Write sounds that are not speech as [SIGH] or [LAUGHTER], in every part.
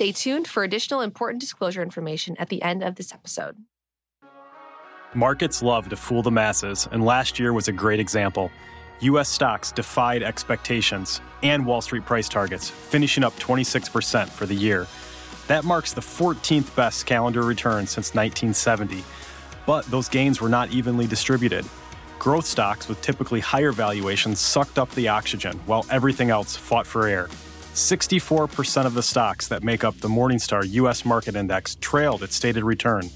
Stay tuned for additional important disclosure information at the end of this episode. Markets love to fool the masses, and last year was a great example. U.S. stocks defied expectations and Wall Street price targets, finishing up 26% for the year. That marks the 14th best calendar return since 1970. But those gains were not evenly distributed. Growth stocks with typically higher valuations sucked up the oxygen while everything else fought for air. 64% of the stocks that make up the Morningstar U.S. Market Index trailed its stated return,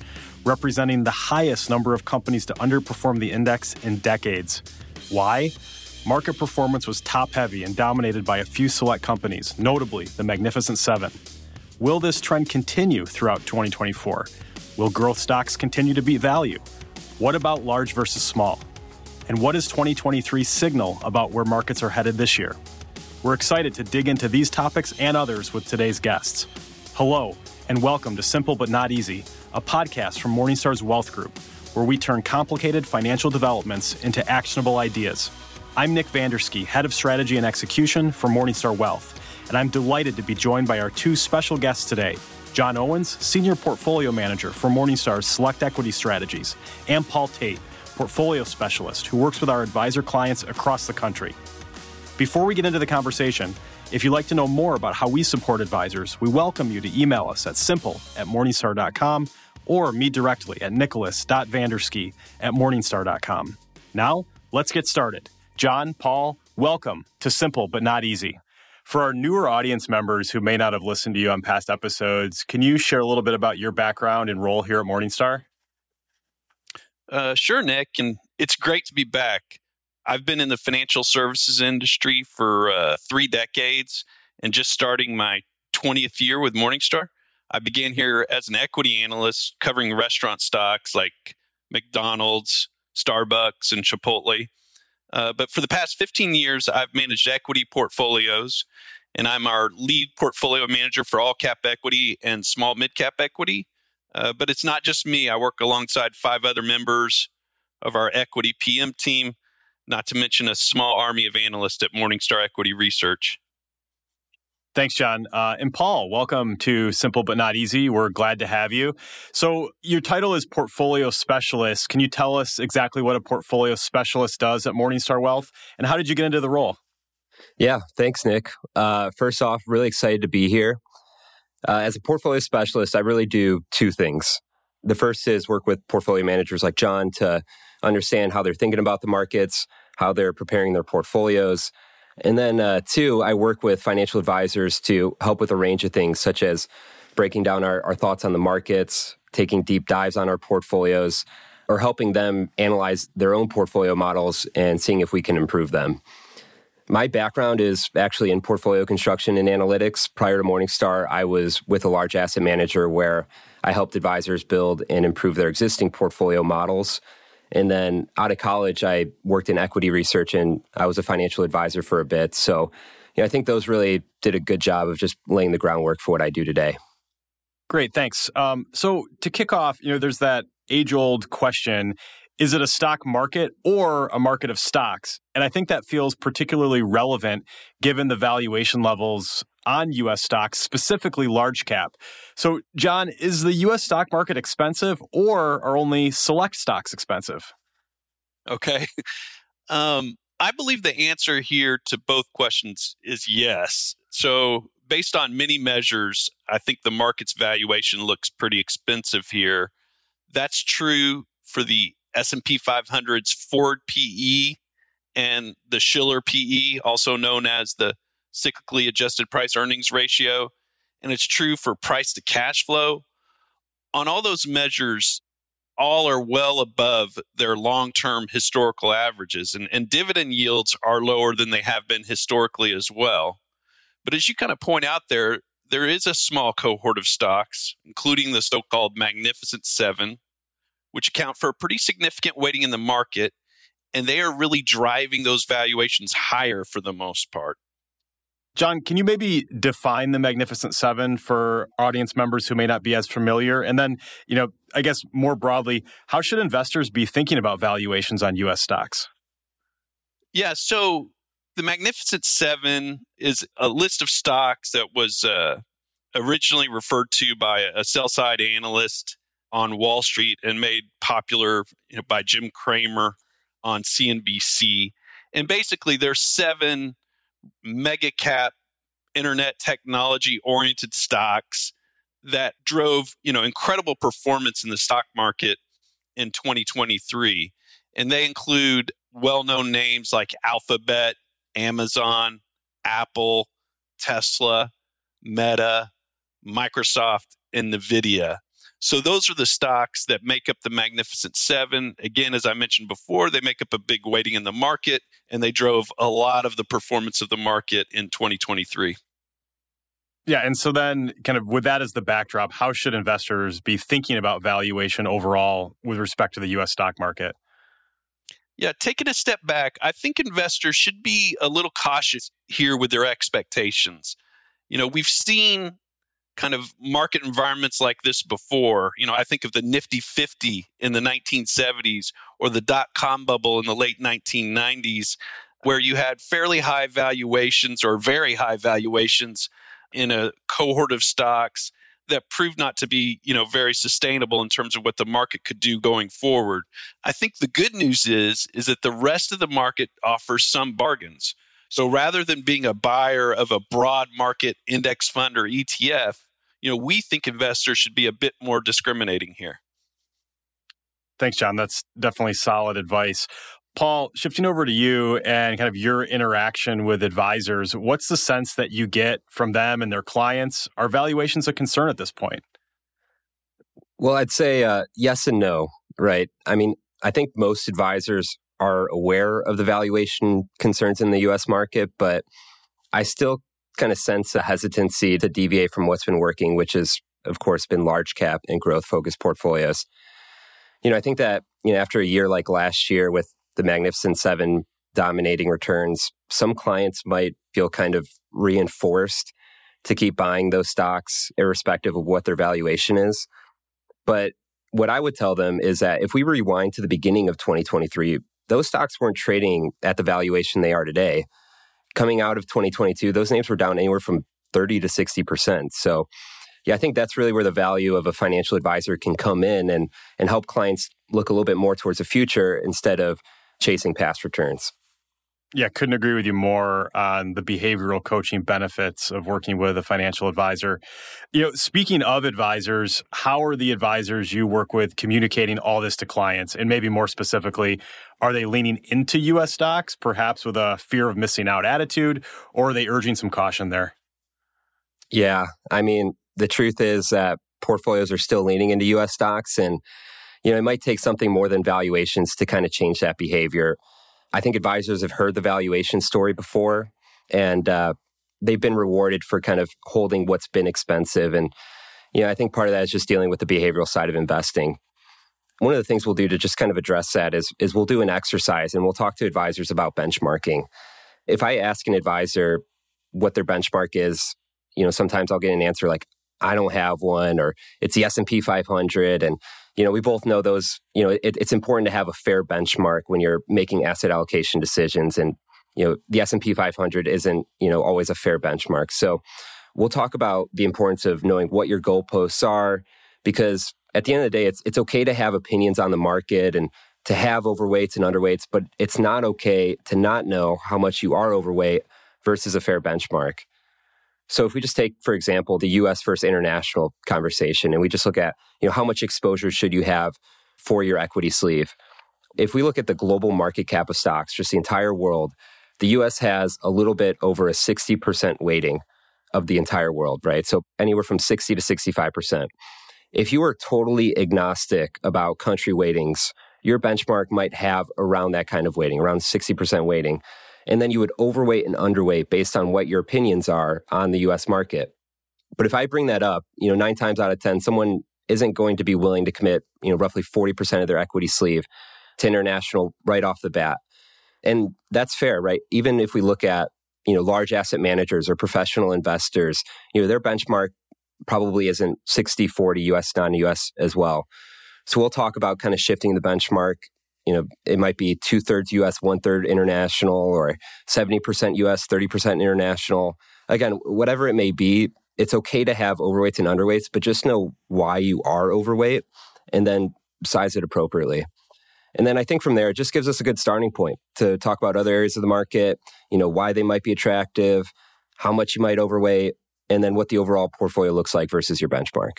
representing the highest number of companies to underperform the index in decades. Why? Market performance was top heavy and dominated by a few select companies, notably the Magnificent Seven. Will this trend continue throughout 2024? Will growth stocks continue to beat value? What about large versus small? And what does 2023 signal about where markets are headed this year? We're excited to dig into these topics and others with today's guests. Hello, and welcome to Simple But Not Easy, a podcast from Morningstar's Wealth Group, where we turn complicated financial developments into actionable ideas. I'm Nick Vandersky, Head of Strategy and Execution for Morningstar Wealth, and I'm delighted to be joined by our two special guests today John Owens, Senior Portfolio Manager for Morningstar's Select Equity Strategies, and Paul Tait, Portfolio Specialist, who works with our advisor clients across the country. Before we get into the conversation, if you'd like to know more about how we support advisors, we welcome you to email us at simple at morningstar.com or me directly at nicholas.vandersky at morningstar.com. Now, let's get started. John, Paul, welcome to Simple But Not Easy. For our newer audience members who may not have listened to you on past episodes, can you share a little bit about your background and role here at Morningstar? Uh, sure, Nick, and it's great to be back. I've been in the financial services industry for uh, three decades and just starting my 20th year with Morningstar. I began here as an equity analyst covering restaurant stocks like McDonald's, Starbucks, and Chipotle. Uh, but for the past 15 years, I've managed equity portfolios, and I'm our lead portfolio manager for all cap equity and small mid cap equity. Uh, but it's not just me, I work alongside five other members of our equity PM team not to mention a small army of analysts at Morningstar Equity Research. Thanks, John. Uh, and Paul, welcome to Simple But Not Easy. We're glad to have you. So, your title is Portfolio Specialist. Can you tell us exactly what a portfolio specialist does at Morningstar Wealth? And how did you get into the role? Yeah, thanks, Nick. Uh, first off, really excited to be here. Uh, as a portfolio specialist, I really do two things. The first is work with portfolio managers like John to understand how they're thinking about the markets, how they're preparing their portfolios. And then, uh, two, I work with financial advisors to help with a range of things, such as breaking down our, our thoughts on the markets, taking deep dives on our portfolios, or helping them analyze their own portfolio models and seeing if we can improve them. My background is actually in portfolio construction and analytics. Prior to Morningstar, I was with a large asset manager where I helped advisors build and improve their existing portfolio models and then out of college, I worked in equity research and I was a financial advisor for a bit. So, you know, I think those really did a good job of just laying the groundwork for what I do today. Great, thanks. Um, so to kick off, you know, there's that age-old question: Is it a stock market or a market of stocks? And I think that feels particularly relevant given the valuation levels on U.S. stocks, specifically large cap. So, John, is the U.S. stock market expensive or are only select stocks expensive? Okay. [LAUGHS] Um, I believe the answer here to both questions is yes. So, based on many measures, I think the market's valuation looks pretty expensive here. That's true for the S&P 500's forward PE and the Shiller PE, also known as the cyclically adjusted price earnings ratio, and it's true for price to cash flow. On all those measures, all are well above their long term historical averages, and, and dividend yields are lower than they have been historically as well. But as you kind of point out there, there is a small cohort of stocks, including the so called Magnificent Seven, which account for a pretty significant weighting in the market, and they are really driving those valuations higher for the most part. John, can you maybe define the Magnificent Seven for audience members who may not be as familiar? And then, you know, I guess more broadly, how should investors be thinking about valuations on U.S. stocks? Yeah, so the Magnificent Seven is a list of stocks that was uh, originally referred to by a sell side analyst on Wall Street and made popular you know, by Jim Cramer on CNBC. And basically, there's seven mega cap internet technology oriented stocks that drove you know incredible performance in the stock market in 2023 and they include well-known names like alphabet amazon apple tesla meta microsoft and nvidia. So those are the stocks that make up the magnificent seven. Again as i mentioned before they make up a big weighting in the market and they drove a lot of the performance of the market in 2023 yeah. And so then, kind of with that as the backdrop, how should investors be thinking about valuation overall with respect to the US stock market? Yeah, taking a step back, I think investors should be a little cautious here with their expectations. You know, we've seen kind of market environments like this before. You know, I think of the Nifty 50 in the 1970s or the dot com bubble in the late 1990s, where you had fairly high valuations or very high valuations in a cohort of stocks that proved not to be, you know, very sustainable in terms of what the market could do going forward. I think the good news is is that the rest of the market offers some bargains. So rather than being a buyer of a broad market index fund or ETF, you know, we think investors should be a bit more discriminating here. Thanks, John. That's definitely solid advice. Paul, shifting over to you and kind of your interaction with advisors, what's the sense that you get from them and their clients? Are valuations a concern at this point? Well, I'd say uh, yes and no, right? I mean, I think most advisors are aware of the valuation concerns in the US market, but I still kind of sense a hesitancy to deviate from what's been working, which has, of course, been large cap and growth focused portfolios. You know, I think that, you know, after a year like last year with the Magnificent Seven dominating returns, some clients might feel kind of reinforced to keep buying those stocks, irrespective of what their valuation is. But what I would tell them is that if we rewind to the beginning of 2023, those stocks weren't trading at the valuation they are today. Coming out of 2022, those names were down anywhere from 30 to 60%. So, yeah, I think that's really where the value of a financial advisor can come in and, and help clients look a little bit more towards the future instead of chasing past returns. Yeah, couldn't agree with you more on the behavioral coaching benefits of working with a financial advisor. You know, speaking of advisors, how are the advisors you work with communicating all this to clients? And maybe more specifically, are they leaning into US stocks, perhaps with a fear of missing out attitude, or are they urging some caution there? Yeah, I mean, the truth is that portfolios are still leaning into US stocks and you know, it might take something more than valuations to kind of change that behavior. I think advisors have heard the valuation story before and uh, they've been rewarded for kind of holding what's been expensive. And, you know, I think part of that is just dealing with the behavioral side of investing. One of the things we'll do to just kind of address that is, is we'll do an exercise and we'll talk to advisors about benchmarking. If I ask an advisor what their benchmark is, you know, sometimes I'll get an answer like, I don't have one, or it's the S&P 500. And you know, we both know those, you know, it, it's important to have a fair benchmark when you're making asset allocation decisions. And, you know, the S&P 500 isn't, you know, always a fair benchmark. So we'll talk about the importance of knowing what your goalposts are, because at the end of the day, it's, it's okay to have opinions on the market and to have overweights and underweights, but it's not okay to not know how much you are overweight versus a fair benchmark. So if we just take, for example, the US versus international conversation, and we just look at, you know, how much exposure should you have for your equity sleeve? If we look at the global market cap of stocks, just the entire world, the US has a little bit over a 60% weighting of the entire world, right? So anywhere from 60 to 65%. If you are totally agnostic about country weightings, your benchmark might have around that kind of weighting, around 60% weighting and then you would overweight and underweight based on what your opinions are on the US market. But if I bring that up, you know, 9 times out of 10 someone isn't going to be willing to commit, you know, roughly 40% of their equity sleeve to international right off the bat. And that's fair, right? Even if we look at, you know, large asset managers or professional investors, you know, their benchmark probably isn't 60 40 US non US as well. So we'll talk about kind of shifting the benchmark you know, it might be two thirds US, one third international, or 70% US, 30% international. Again, whatever it may be, it's okay to have overweights and underweights, but just know why you are overweight and then size it appropriately. And then I think from there, it just gives us a good starting point to talk about other areas of the market, you know, why they might be attractive, how much you might overweight, and then what the overall portfolio looks like versus your benchmark.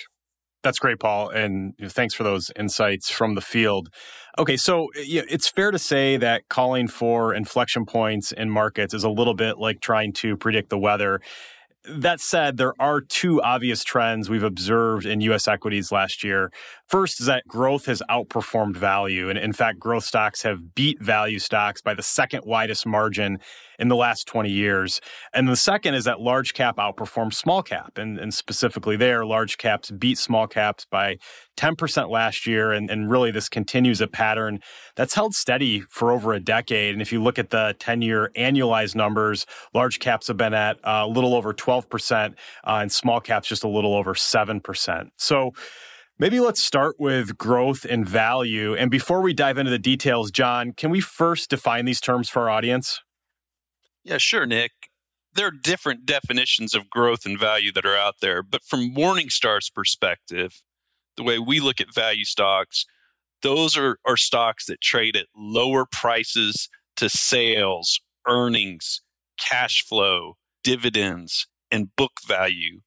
That's great, Paul. And thanks for those insights from the field. Okay, so uh, it's fair to say that calling for inflection points in markets is a little bit like trying to predict the weather. That said, there are two obvious trends we've observed in US equities last year. First is that growth has outperformed value. And in fact, growth stocks have beat value stocks by the second widest margin in the last 20 years. And the second is that large cap outperforms small cap. And, and specifically there, large caps beat small caps by 10% last year. And, and really, this continues a pattern that's held steady for over a decade. And if you look at the 10 year annualized numbers, large caps have been at a little over 12%, uh, and small caps just a little over 7%. So, Maybe let's start with growth and value. And before we dive into the details, John, can we first define these terms for our audience? Yeah, sure, Nick. There are different definitions of growth and value that are out there, but from Morningstar's perspective, the way we look at value stocks, those are, are stocks that trade at lower prices to sales, earnings, cash flow, dividends, and book value.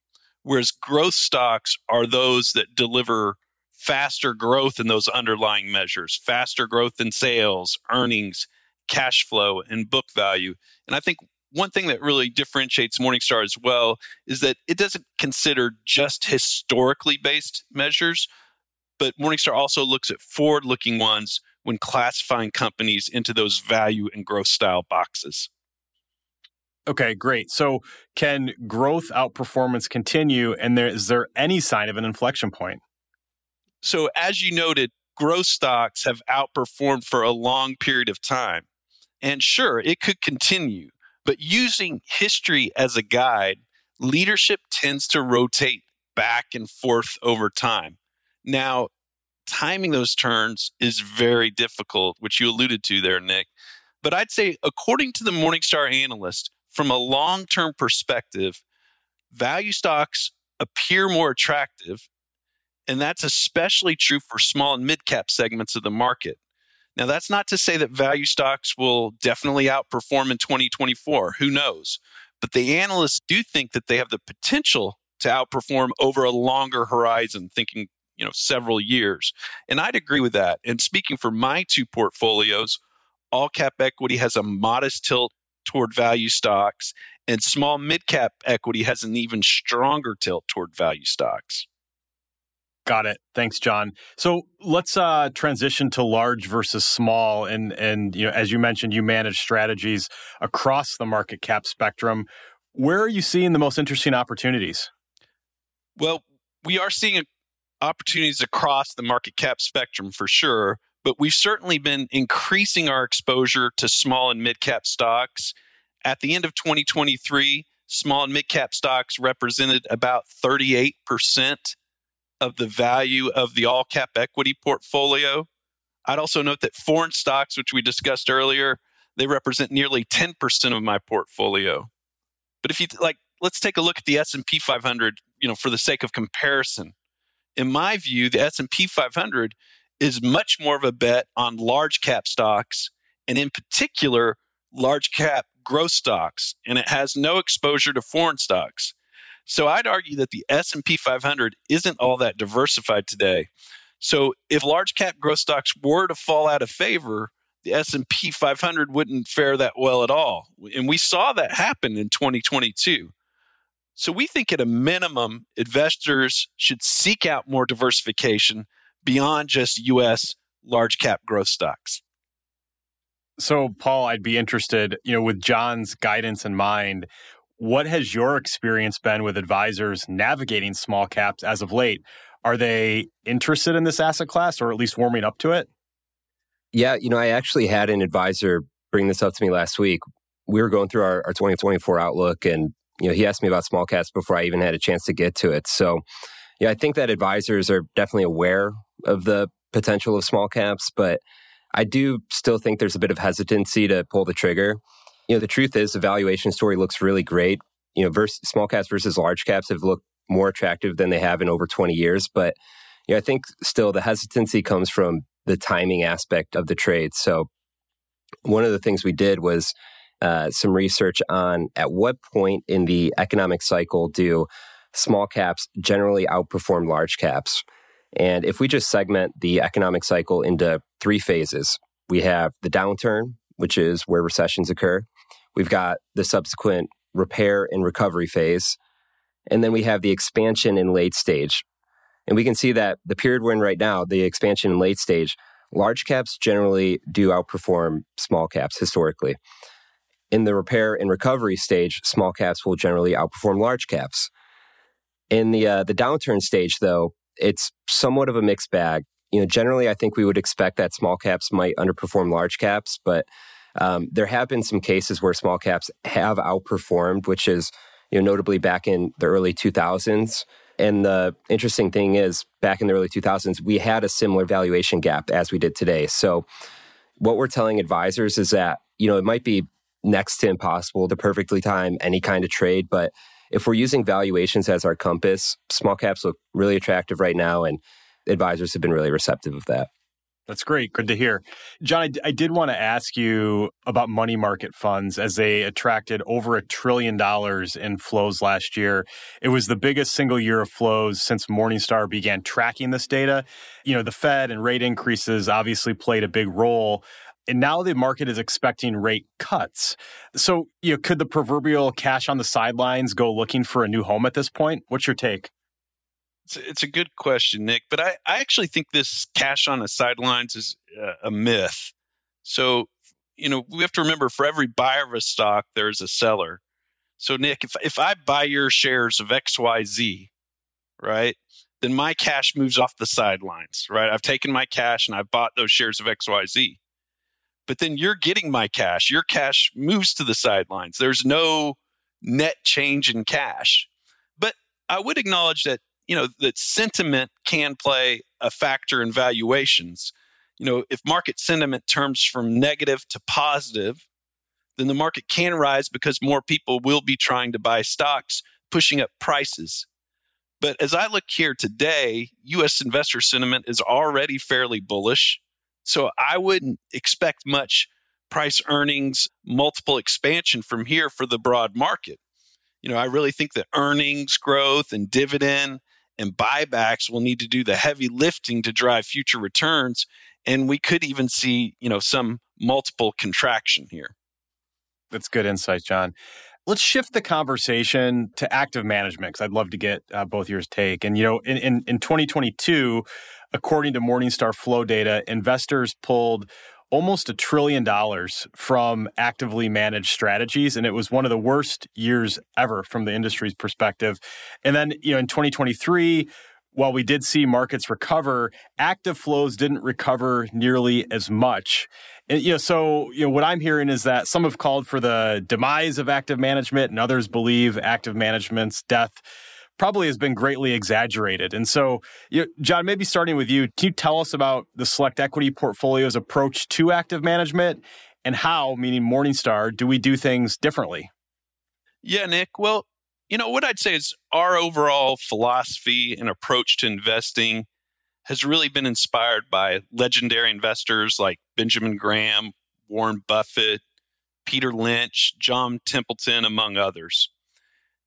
Whereas growth stocks are those that deliver faster growth in those underlying measures, faster growth in sales, earnings, cash flow and book value. And I think one thing that really differentiates Morningstar as well is that it doesn't consider just historically based measures, but Morningstar also looks at forward looking ones when classifying companies into those value and growth style boxes. Okay, great. So, can growth outperformance continue? And there, is there any sign of an inflection point? So, as you noted, growth stocks have outperformed for a long period of time. And sure, it could continue, but using history as a guide, leadership tends to rotate back and forth over time. Now, timing those turns is very difficult, which you alluded to there, Nick. But I'd say, according to the Morningstar analyst, from a long term perspective, value stocks appear more attractive. And that's especially true for small and mid cap segments of the market. Now, that's not to say that value stocks will definitely outperform in 2024. Who knows? But the analysts do think that they have the potential to outperform over a longer horizon, thinking you know several years. And I'd agree with that. And speaking for my two portfolios, all cap equity has a modest tilt toward value stocks, and small mid cap equity has an even stronger tilt toward value stocks. Got it. Thanks, John. So let's uh, transition to large versus small, and and you know, as you mentioned, you manage strategies across the market cap spectrum. Where are you seeing the most interesting opportunities? Well, we are seeing opportunities across the market cap spectrum for sure, but we've certainly been increasing our exposure to small and mid cap stocks. At the end of 2023, small and mid cap stocks represented about 38 percent of the value of the all cap equity portfolio. I'd also note that foreign stocks, which we discussed earlier, they represent nearly 10% of my portfolio. But if you like, let's take a look at the S&P 500, you know, for the sake of comparison. In my view, the S&P 500 is much more of a bet on large cap stocks and in particular large cap growth stocks and it has no exposure to foreign stocks. So I'd argue that the S&P 500 isn't all that diversified today. So if large cap growth stocks were to fall out of favor, the S&P 500 wouldn't fare that well at all. And we saw that happen in 2022. So we think at a minimum investors should seek out more diversification beyond just US large cap growth stocks. So Paul, I'd be interested, you know, with John's guidance in mind, what has your experience been with advisors navigating small caps as of late? Are they interested in this asset class or at least warming up to it? Yeah, you know, I actually had an advisor bring this up to me last week. We were going through our, our 2024 outlook and, you know, he asked me about small caps before I even had a chance to get to it. So, yeah, I think that advisors are definitely aware of the potential of small caps, but I do still think there's a bit of hesitancy to pull the trigger you know, the truth is the valuation story looks really great you know, versus small caps versus large caps have looked more attractive than they have in over 20 years. But you know, I think still the hesitancy comes from the timing aspect of the trade. So one of the things we did was uh, some research on at what point in the economic cycle do small caps generally outperform large caps. And if we just segment the economic cycle into three phases, we have the downturn, which is where recessions occur. We've got the subsequent repair and recovery phase. And then we have the expansion in late stage. And we can see that the period we're in right now, the expansion in late stage, large caps generally do outperform small caps historically. In the repair and recovery stage, small caps will generally outperform large caps. In the uh, the downturn stage, though, it's somewhat of a mixed bag. You know, generally, I think we would expect that small caps might underperform large caps, but um, there have been some cases where small caps have outperformed, which is you know notably back in the early 2000s. And the interesting thing is, back in the early 2000s, we had a similar valuation gap as we did today. So, what we're telling advisors is that you know it might be next to impossible to perfectly time any kind of trade, but if we're using valuations as our compass, small caps look really attractive right now, and advisors have been really receptive of that. That's great. Good to hear. John, I, I, did want to ask you about money market funds as they attracted over a trillion dollars in flows last year. It was the biggest single year of flows since Morningstar began tracking this data. You know, the Fed and rate increases obviously played a big role. And now the market is expecting rate cuts. So, you know, could the proverbial cash on the sidelines go looking for a new home at this point? What's your take? It's, it's a good question, Nick, but I, I actually think this cash on the sidelines is a, a myth. So, you know, we have to remember for every buyer of a stock, there's a seller. So, Nick, if, if I buy your shares of XYZ, right, then my cash moves off the sidelines, right? I've taken my cash and I've bought those shares of XYZ but then you're getting my cash. Your cash moves to the sidelines. There's no net change in cash. But I would acknowledge that, you know, that sentiment can play a factor in valuations. You know, if market sentiment turns from negative to positive, then the market can rise because more people will be trying to buy stocks, pushing up prices. But as I look here today, US investor sentiment is already fairly bullish. So I wouldn't expect much price earnings multiple expansion from here for the broad market. You know, I really think that earnings growth and dividend and buybacks will need to do the heavy lifting to drive future returns and we could even see, you know, some multiple contraction here. That's good insight, John. Let's shift the conversation to active management because I'd love to get uh, both yours take. And you know, in, in in 2022, according to Morningstar flow data, investors pulled almost a trillion dollars from actively managed strategies and it was one of the worst years ever from the industry's perspective. And then you know in 2023 while we did see markets recover active flows didn't recover nearly as much. And, you know so you know what i'm hearing is that some have called for the demise of active management and others believe active management's death probably has been greatly exaggerated. And so, you know, John, maybe starting with you, can you tell us about the Select Equity portfolio's approach to active management and how, meaning Morningstar, do we do things differently? Yeah, Nick. Well, you know, what I'd say is our overall philosophy and approach to investing has really been inspired by legendary investors like Benjamin Graham, Warren Buffett, Peter Lynch, John Templeton, among others.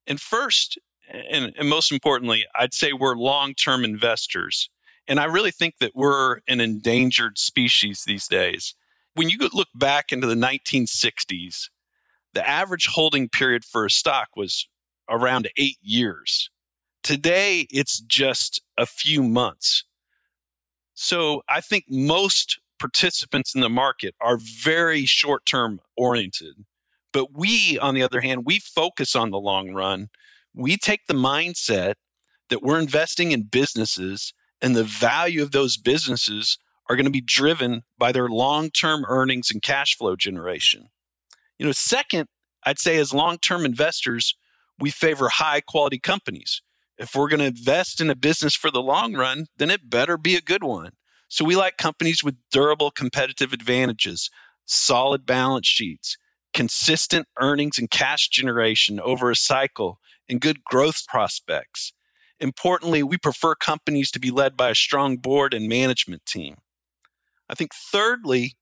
And first, and, and most importantly, I'd say we're long term investors. And I really think that we're an endangered species these days. When you look back into the 1960s, the average holding period for a stock was around eight years. Today, it's just a few months. So I think most participants in the market are very short term oriented. But we, on the other hand, we focus on the long run we take the mindset that we're investing in businesses and the value of those businesses are going to be driven by their long-term earnings and cash flow generation. You know, second, I'd say as long-term investors, we favor high quality companies. If we're going to invest in a business for the long run, then it better be a good one. So we like companies with durable competitive advantages, solid balance sheets, consistent earnings and cash generation over a cycle, and good growth prospects. Importantly, we prefer companies to be led by a strong board and management team. I think, thirdly,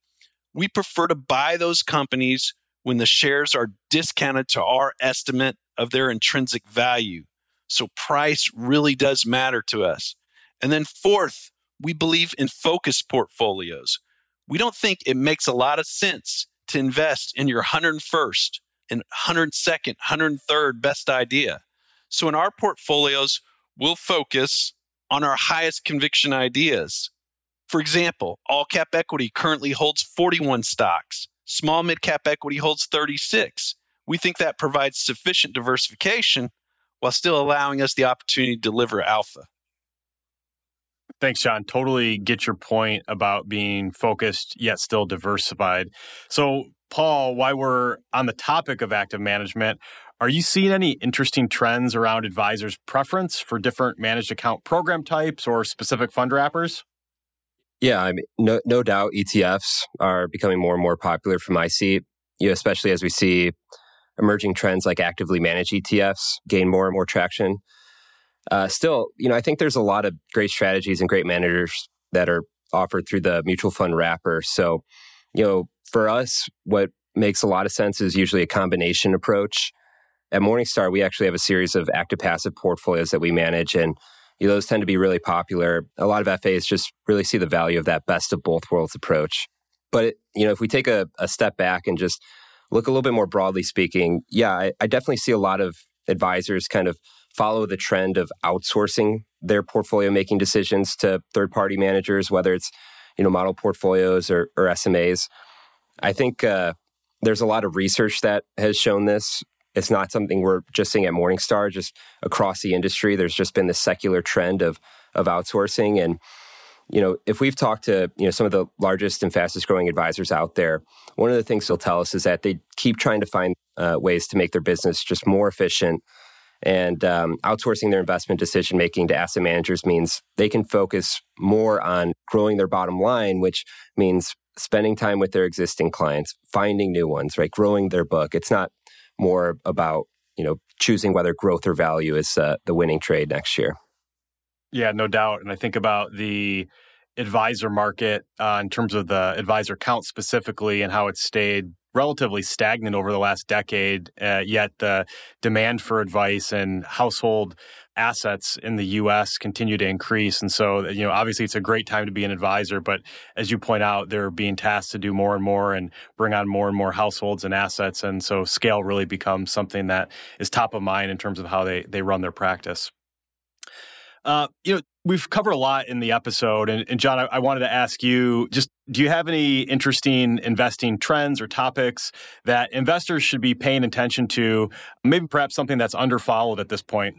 we prefer to buy those companies when the shares are discounted to our estimate of their intrinsic value. So, price really does matter to us. And then, fourth, we believe in focused portfolios. We don't think it makes a lot of sense to invest in your 101st and 102nd, 103rd best idea. So, in our portfolios, we'll focus on our highest conviction ideas. For example, all cap equity currently holds 41 stocks, small mid cap equity holds 36. We think that provides sufficient diversification while still allowing us the opportunity to deliver alpha. Thanks, John. Totally get your point about being focused yet still diversified. So, Paul, while we're on the topic of active management, are you seeing any interesting trends around advisors' preference for different managed account program types or specific fund wrappers? Yeah, I mean, no, no doubt ETFs are becoming more and more popular from my seat, you know, especially as we see emerging trends like actively managed ETFs gain more and more traction. Uh, still, you know, I think there's a lot of great strategies and great managers that are offered through the mutual fund wrapper. So, you know, for us, what makes a lot of sense is usually a combination approach. At Morningstar, we actually have a series of active passive portfolios that we manage, and you know, those tend to be really popular. A lot of FAs just really see the value of that best of both worlds approach. But you know, if we take a, a, step back and just look a little bit more broadly speaking, yeah, I, I definitely see a lot of advisors kind of follow the trend of outsourcing their portfolio making decisions to third party managers, whether it's you know model portfolios or, or SMAs. I think uh, there's a lot of research that has shown this. It's not something we're just seeing at Morningstar, just across the industry. There's just been this secular trend of of outsourcing, and you know, if we've talked to you know some of the largest and fastest growing advisors out there, one of the things they'll tell us is that they keep trying to find uh, ways to make their business just more efficient. And um, outsourcing their investment decision making to asset managers means they can focus more on growing their bottom line, which means spending time with their existing clients, finding new ones, right? Growing their book. It's not more about you know choosing whether growth or value is uh, the winning trade next year. Yeah, no doubt. And I think about the advisor market uh, in terms of the advisor count specifically and how it's stayed relatively stagnant over the last decade. Uh, yet the demand for advice and household assets in the U.S. continue to increase. And so, you know, obviously it's a great time to be an advisor, but as you point out, they're being tasked to do more and more and bring on more and more households and assets. And so scale really becomes something that is top of mind in terms of how they, they run their practice. Uh, you know, we've covered a lot in the episode, and, and John, I, I, wanted to ask you: just do you have any interesting investing trends or topics that investors should be paying attention to? Maybe perhaps something that's underfollowed at this point.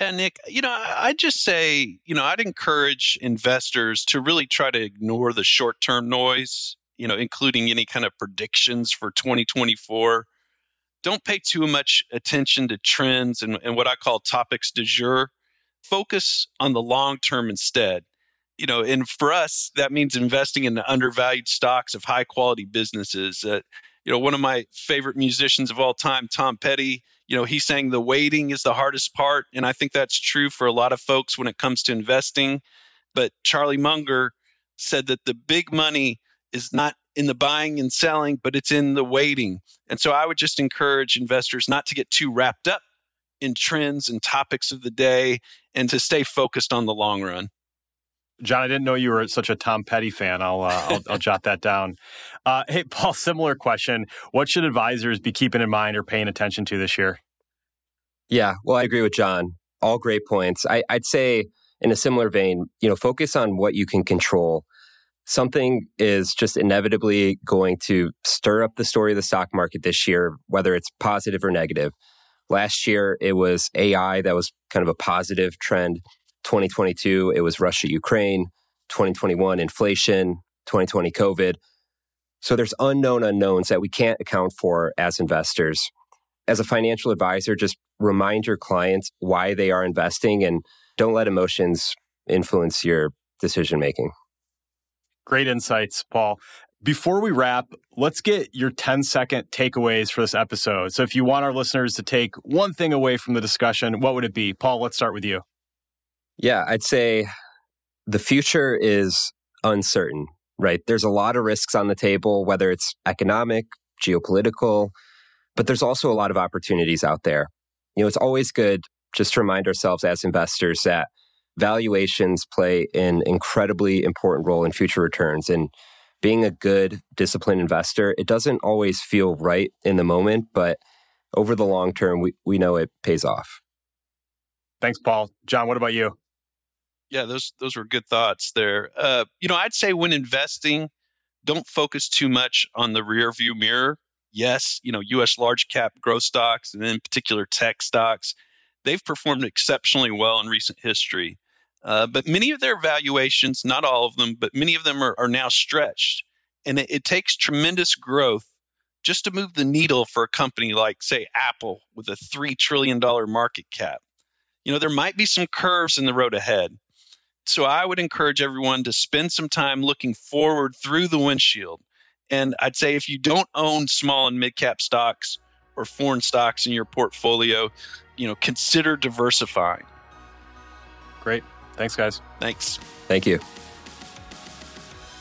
Yeah, Nick, you know, I'd just say, you know, I'd encourage investors to really try to ignore the short term noise, you know, including any kind of predictions for 2024. Don't pay too much attention to trends and, and what I call topics du jour focus on the long term instead. You know, and for us, that means investing in the undervalued stocks of high quality businesses. Uh, you know, one of my favorite musicians of all time, Tom Petty, you know, he sang the waiting is the hardest part. And I think that's true for a lot of folks when it comes to investing. But Charlie Munger said that the big money is not in the buying and selling, but it's in the waiting. And so I would just encourage investors not to get too wrapped up in trends and topics of the day and to stay focused on the long run. John, I didn't know you were such a Tom Petty fan. I'll uh, I'll, I'll, jot that down. [LAUGHS] Uh, hey, Paul, similar question. What should advisors be keeping in mind or paying attention to this year? Yeah, well, I agree with John. All great points. I, I'd say, in a similar vein, you know, focus on what you can control. Something is just inevitably going to stir up the story of the stock market this year, whether it's positive or negative. Last year, it was AI that was kind of a positive trend. 2022, it was Russia, Ukraine. 2021, inflation. 2020, COVID. So there's unknown unknowns that we can't account for as investors. As a financial advisor, just remind your clients why they are investing and don't let emotions influence your decision making. Great insights, Paul. Before we wrap, let's get your 10 second takeaways for this episode. So, if you want our listeners to take one thing away from the discussion, what would it be? Paul, let's start with you. Yeah, I'd say the future is uncertain, right? There's a lot of risks on the table, whether it's economic, geopolitical, but there's also a lot of opportunities out there. You know, it's always good just to remind ourselves as investors that valuations play an incredibly important role in future returns. And being a good, disciplined investor, it doesn't always feel right in the moment, but over the long term, we, we know it pays off. Thanks, Paul. John, what about you? Yeah, those those were good thoughts there. Uh, you know, I'd say when investing, don't focus too much on the rear view mirror. Yes, you know, U.S. large cap growth stocks and in particular tech stocks, they've performed exceptionally well in recent history. Uh, but many of their valuations, not all of them, but many of them are, are now stretched. And it, it takes tremendous growth just to move the needle for a company like, say, Apple with a $3 trillion market cap. You know, there might be some curves in the road ahead. So I would encourage everyone to spend some time looking forward through the windshield. And I'd say if you don't own small and mid cap stocks or foreign stocks in your portfolio, you know, consider diversifying. Great. Thanks, guys. Thanks. Thank you.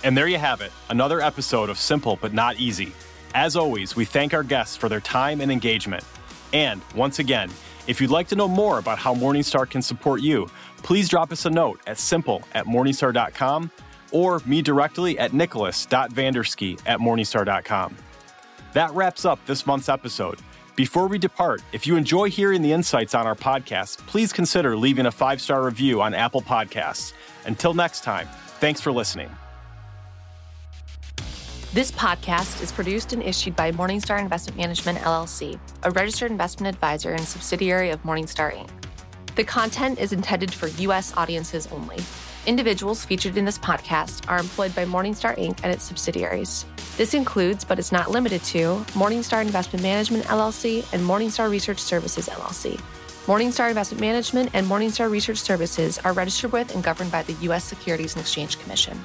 And there you have it, another episode of Simple But Not Easy. As always, we thank our guests for their time and engagement. And once again, if you'd like to know more about how Morningstar can support you, please drop us a note at simple at morningstar.com or me directly at nicholas.vandersky at morningstar.com. That wraps up this month's episode. Before we depart, if you enjoy hearing the insights on our podcast, please consider leaving a five star review on Apple Podcasts. Until next time, thanks for listening. This podcast is produced and issued by Morningstar Investment Management LLC, a registered investment advisor and subsidiary of Morningstar Inc. The content is intended for U.S. audiences only. Individuals featured in this podcast are employed by Morningstar Inc. and its subsidiaries. This includes, but is not limited to, Morningstar Investment Management LLC and Morningstar Research Services LLC. Morningstar Investment Management and Morningstar Research Services are registered with and governed by the U.S. Securities and Exchange Commission.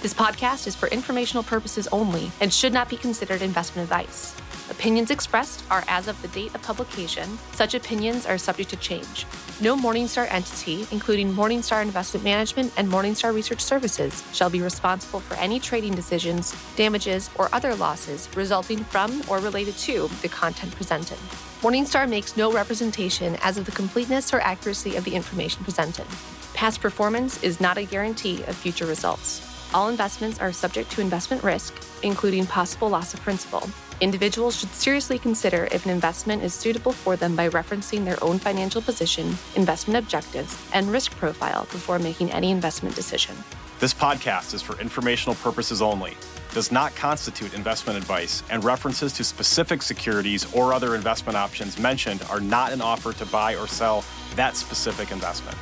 This podcast is for informational purposes only and should not be considered investment advice. Opinions expressed are as of the date of publication. Such opinions are subject to change. No Morningstar entity, including Morningstar Investment Management and Morningstar Research Services, shall be responsible for any trading decisions, damages, or other losses resulting from or related to the content presented. Morningstar makes no representation as of the completeness or accuracy of the information presented. Past performance is not a guarantee of future results. All investments are subject to investment risk, including possible loss of principal. Individuals should seriously consider if an investment is suitable for them by referencing their own financial position, investment objectives, and risk profile before making any investment decision. This podcast is for informational purposes only, does not constitute investment advice, and references to specific securities or other investment options mentioned are not an offer to buy or sell that specific investment.